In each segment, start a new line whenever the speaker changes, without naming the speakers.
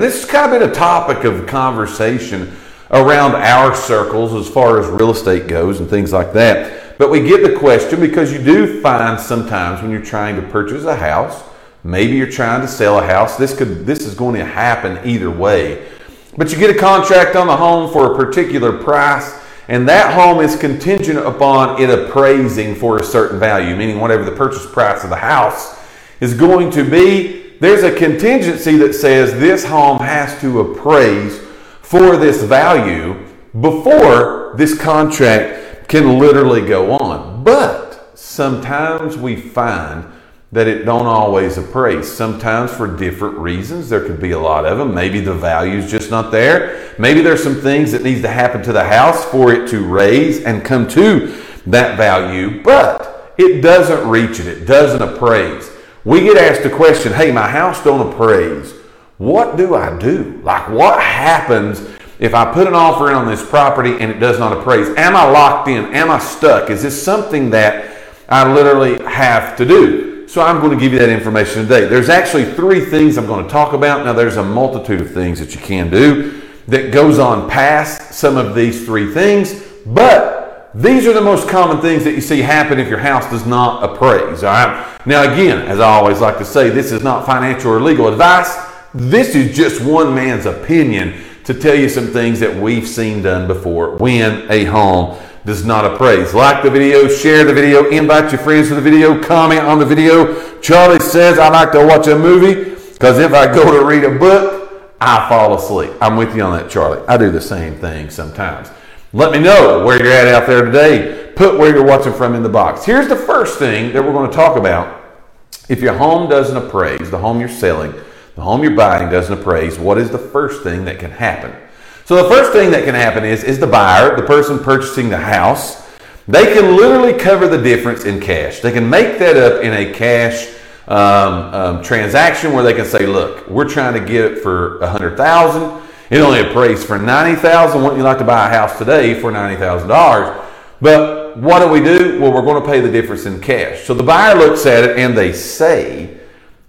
This has kind of been a topic of conversation around our circles as far as real estate goes and things like that. But we get the question because you do find sometimes when you're trying to purchase a house, maybe you're trying to sell a house, this could this is going to happen either way. But you get a contract on the home for a particular price and that home is contingent upon it appraising for a certain value, meaning whatever the purchase price of the house is going to be there's a contingency that says this home has to appraise for this value before this contract can literally go on. But sometimes we find that it don't always appraise. Sometimes for different reasons. There could be a lot of them. Maybe the value is just not there. Maybe there's some things that needs to happen to the house for it to raise and come to that value, but it doesn't reach it. It doesn't appraise we get asked the question, hey, my house don't appraise. What do I do? Like, what happens if I put an offer in on this property and it does not appraise? Am I locked in? Am I stuck? Is this something that I literally have to do? So I'm going to give you that information today. There's actually three things I'm going to talk about. Now, there's a multitude of things that you can do that goes on past some of these three things, but these are the most common things that you see happen if your house does not appraise. All right. Now, again, as I always like to say, this is not financial or legal advice. This is just one man's opinion to tell you some things that we've seen done before when a home does not appraise. Like the video, share the video, invite your friends to the video, comment on the video. Charlie says I like to watch a movie because if I go to read a book, I fall asleep. I'm with you on that, Charlie. I do the same thing sometimes. Let me know where you're at out there today. Put where you're watching from in the box. Here's the first thing that we're going to talk about. If your home doesn't appraise, the home you're selling, the home you're buying doesn't appraise, what is the first thing that can happen? So the first thing that can happen is is the buyer, the person purchasing the house, they can literally cover the difference in cash. They can make that up in a cash um, um, transaction where they can say, "Look, we're trying to get it for a hundred thousand. It only appraised for ninety thousand. Wouldn't you like to buy a house today for ninety thousand dollars? But what do we do? Well, we're going to pay the difference in cash. So the buyer looks at it and they say,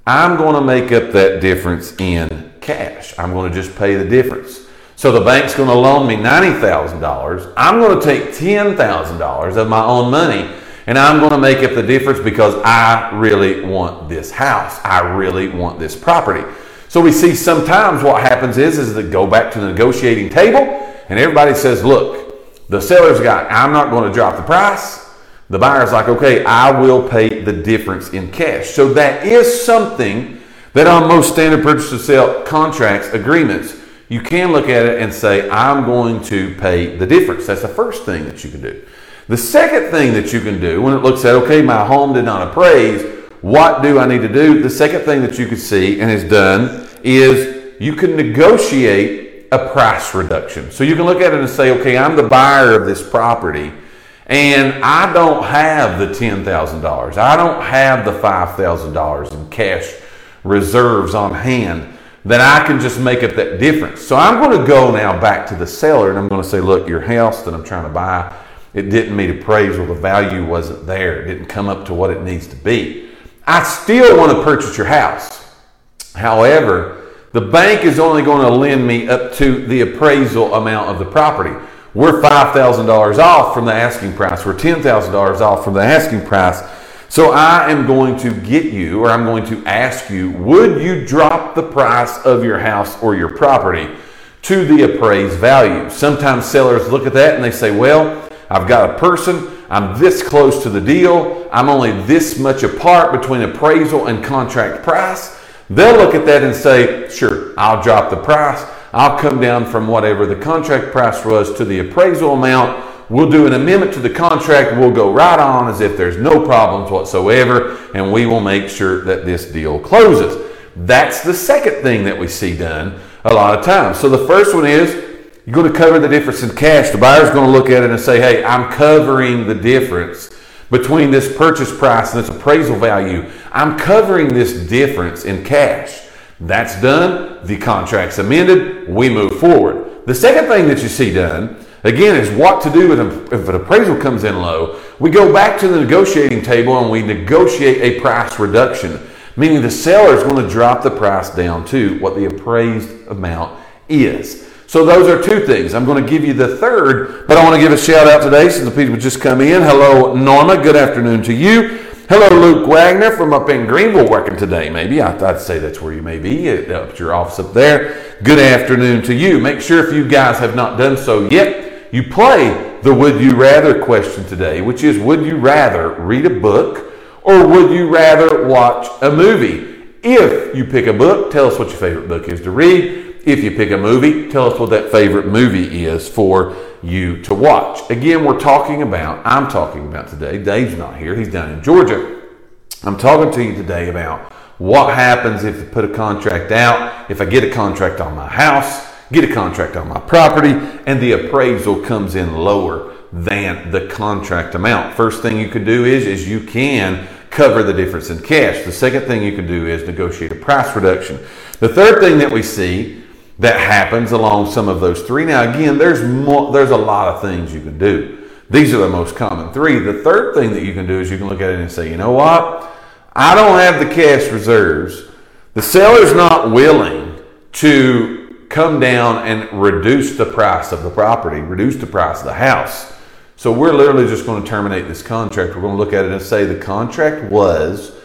"I'm going to make up that difference in cash. I'm going to just pay the difference." So the bank's going to loan me ninety thousand dollars. I'm going to take ten thousand dollars of my own money. And I'm going to make up the difference because I really want this house. I really want this property. So we see sometimes what happens is, is that go back to the negotiating table and everybody says, look, the seller's got, I'm not going to drop the price. The buyer's like, okay, I will pay the difference in cash. So that is something that on most standard purchase to sell contracts, agreements, you can look at it and say, I'm going to pay the difference. That's the first thing that you can do. The second thing that you can do when it looks at, okay, my home did not appraise, what do I need to do? The second thing that you could see and is done is you can negotiate a price reduction. So you can look at it and say, okay, I'm the buyer of this property and I don't have the $10,000. I don't have the $5,000 in cash reserves on hand that I can just make up that difference. So I'm going to go now back to the seller and I'm going to say, look, your house that I'm trying to buy, it didn't meet appraisal. The value wasn't there. It didn't come up to what it needs to be. I still want to purchase your house. However, the bank is only going to lend me up to the appraisal amount of the property. We're $5,000 off from the asking price. We're $10,000 off from the asking price. So I am going to get you, or I'm going to ask you, would you drop the price of your house or your property to the appraised value? Sometimes sellers look at that and they say, well, I've got a person I'm this close to the deal. I'm only this much apart between appraisal and contract price. They'll look at that and say, sure, I'll drop the price. I'll come down from whatever the contract price was to the appraisal amount. We'll do an amendment to the contract. We'll go right on as if there's no problems whatsoever, and we will make sure that this deal closes. That's the second thing that we see done a lot of times. So the first one is you're going to cover the difference in cash. The buyer's going to look at it and say, hey, I'm covering the difference between this purchase price and this appraisal value. I'm covering this difference in cash. That's done. The contract's amended. We move forward. The second thing that you see done, again, is what to do if an appraisal comes in low. We go back to the negotiating table and we negotiate a price reduction. meaning the seller is going to drop the price down to what the appraised amount is. So those are two things. I'm going to give you the third, but I want to give a shout out today since the people just come in. Hello, Norma. Good afternoon to you. Hello, Luke Wagner from up in Greenville working today. Maybe I, would say that's where you may be uh, up at your office up there. Good afternoon to you. Make sure if you guys have not done so yet, you play the Would You Rather question today, which is Would you rather read a book or would you rather watch a movie? If you pick a book, tell us what your favorite book is to read. If you pick a movie, tell us what that favorite movie is for you to watch. Again, we're talking about, I'm talking about today, Dave's not here, he's down in Georgia. I'm talking to you today about what happens if you put a contract out, if I get a contract on my house, get a contract on my property, and the appraisal comes in lower than the contract amount. First thing you could do is, is you can cover the difference in cash. The second thing you can do is negotiate a price reduction. The third thing that we see that happens along some of those three. Now, again, there's more, there's a lot of things you can do. These are the most common three. The third thing that you can do is you can look at it and say, you know what? I don't have the cash reserves. The seller's not willing to come down and reduce the price of the property, reduce the price of the house. So we're literally just going to terminate this contract. We're going to look at it and say the contract was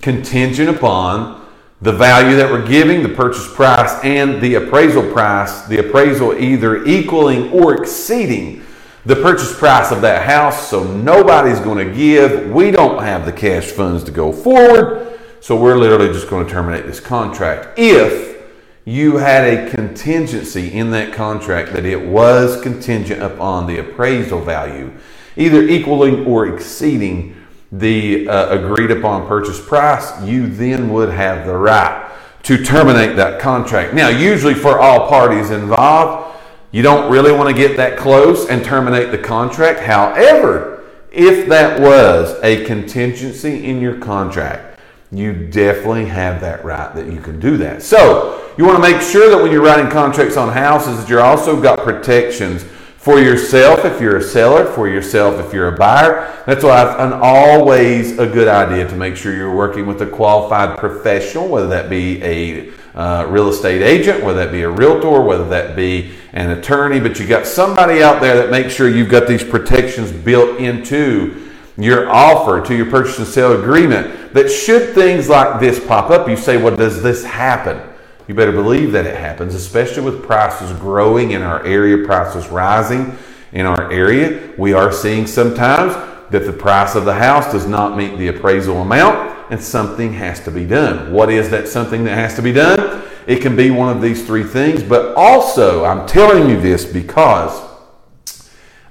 contingent upon the value that we're giving, the purchase price, and the appraisal price, the appraisal either equaling or exceeding the purchase price of that house. So nobody's going to give. We don't have the cash funds to go forward. So we're literally just going to terminate this contract. If you had a contingency in that contract that it was contingent upon the appraisal value, either equaling or exceeding the uh, agreed upon purchase price, you then would have the right to terminate that contract. Now, usually for all parties involved, you don't really want to get that close and terminate the contract. However, if that was a contingency in your contract, you definitely have that right that you can do that. So, you want to make sure that when you're writing contracts on houses that you're also got protections for yourself if you're a seller, for yourself if you're a buyer. That's why it's an always a good idea to make sure you're working with a qualified professional, whether that be a uh, real estate agent, whether that be a realtor, whether that be an attorney, but you got somebody out there that makes sure you've got these protections built into your offer, to your purchase and sale agreement, that should things like this pop up, you say, well, does this happen? You better believe that it happens, especially with prices growing in our area, prices rising in our area. We are seeing sometimes that the price of the house does not meet the appraisal amount and something has to be done. What is that something that has to be done? It can be one of these three things, but also I'm telling you this because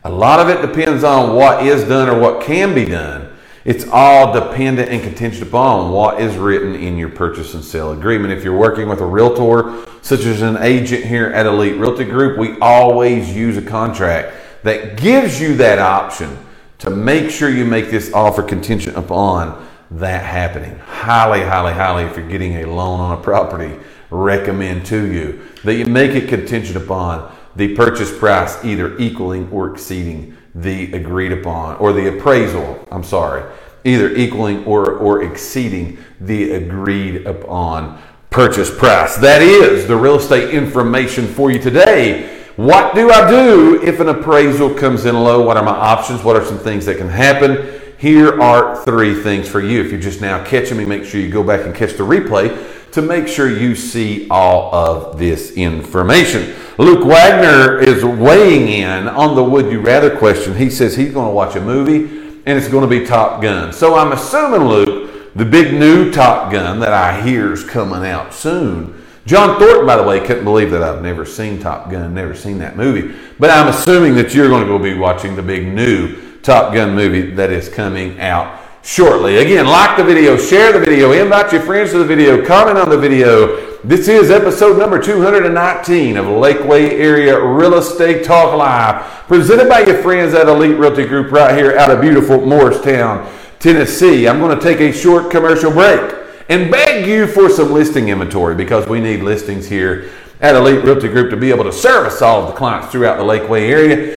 a lot of it depends on what is done or what can be done it's all dependent and contingent upon what is written in your purchase and sale agreement. If you're working with a realtor, such as an agent here at Elite Realty Group, we always use a contract that gives you that option to make sure you make this offer contingent upon that happening. Highly, highly, highly, if you're getting a loan on a property, recommend to you that you make it contingent upon the purchase price either equaling or exceeding the agreed upon, or the appraisal, I'm sorry, either equaling or, or exceeding the agreed upon purchase price. That is the real estate information for you today. What do I do if an appraisal comes in low? What are my options? What are some things that can happen? Here are three things for you. If you're just now catching me, make sure you go back and catch the replay to make sure you see all of this information. Luke Wagner is weighing in on the would you rather question. He says he's going to watch a movie and it's going to be Top Gun. So I'm assuming, Luke, the big new Top Gun that I hear is coming out soon. John Thornton, by the way, couldn't believe that I've never seen Top Gun, never seen that movie. But I'm assuming that you're going to go be watching the big new Top Gun movie that is coming out shortly. Again, like the video, share the video, invite your friends to the video, comment on the video. This is episode number 219 of Lakeway Area Real Estate Talk Live, presented by your friends at Elite Realty Group right here out of beautiful Morristown, Tennessee. I'm going to take a short commercial break and beg you for some listing inventory because we need listings here at Elite Realty Group to be able to service all of the clients throughout the Lakeway area.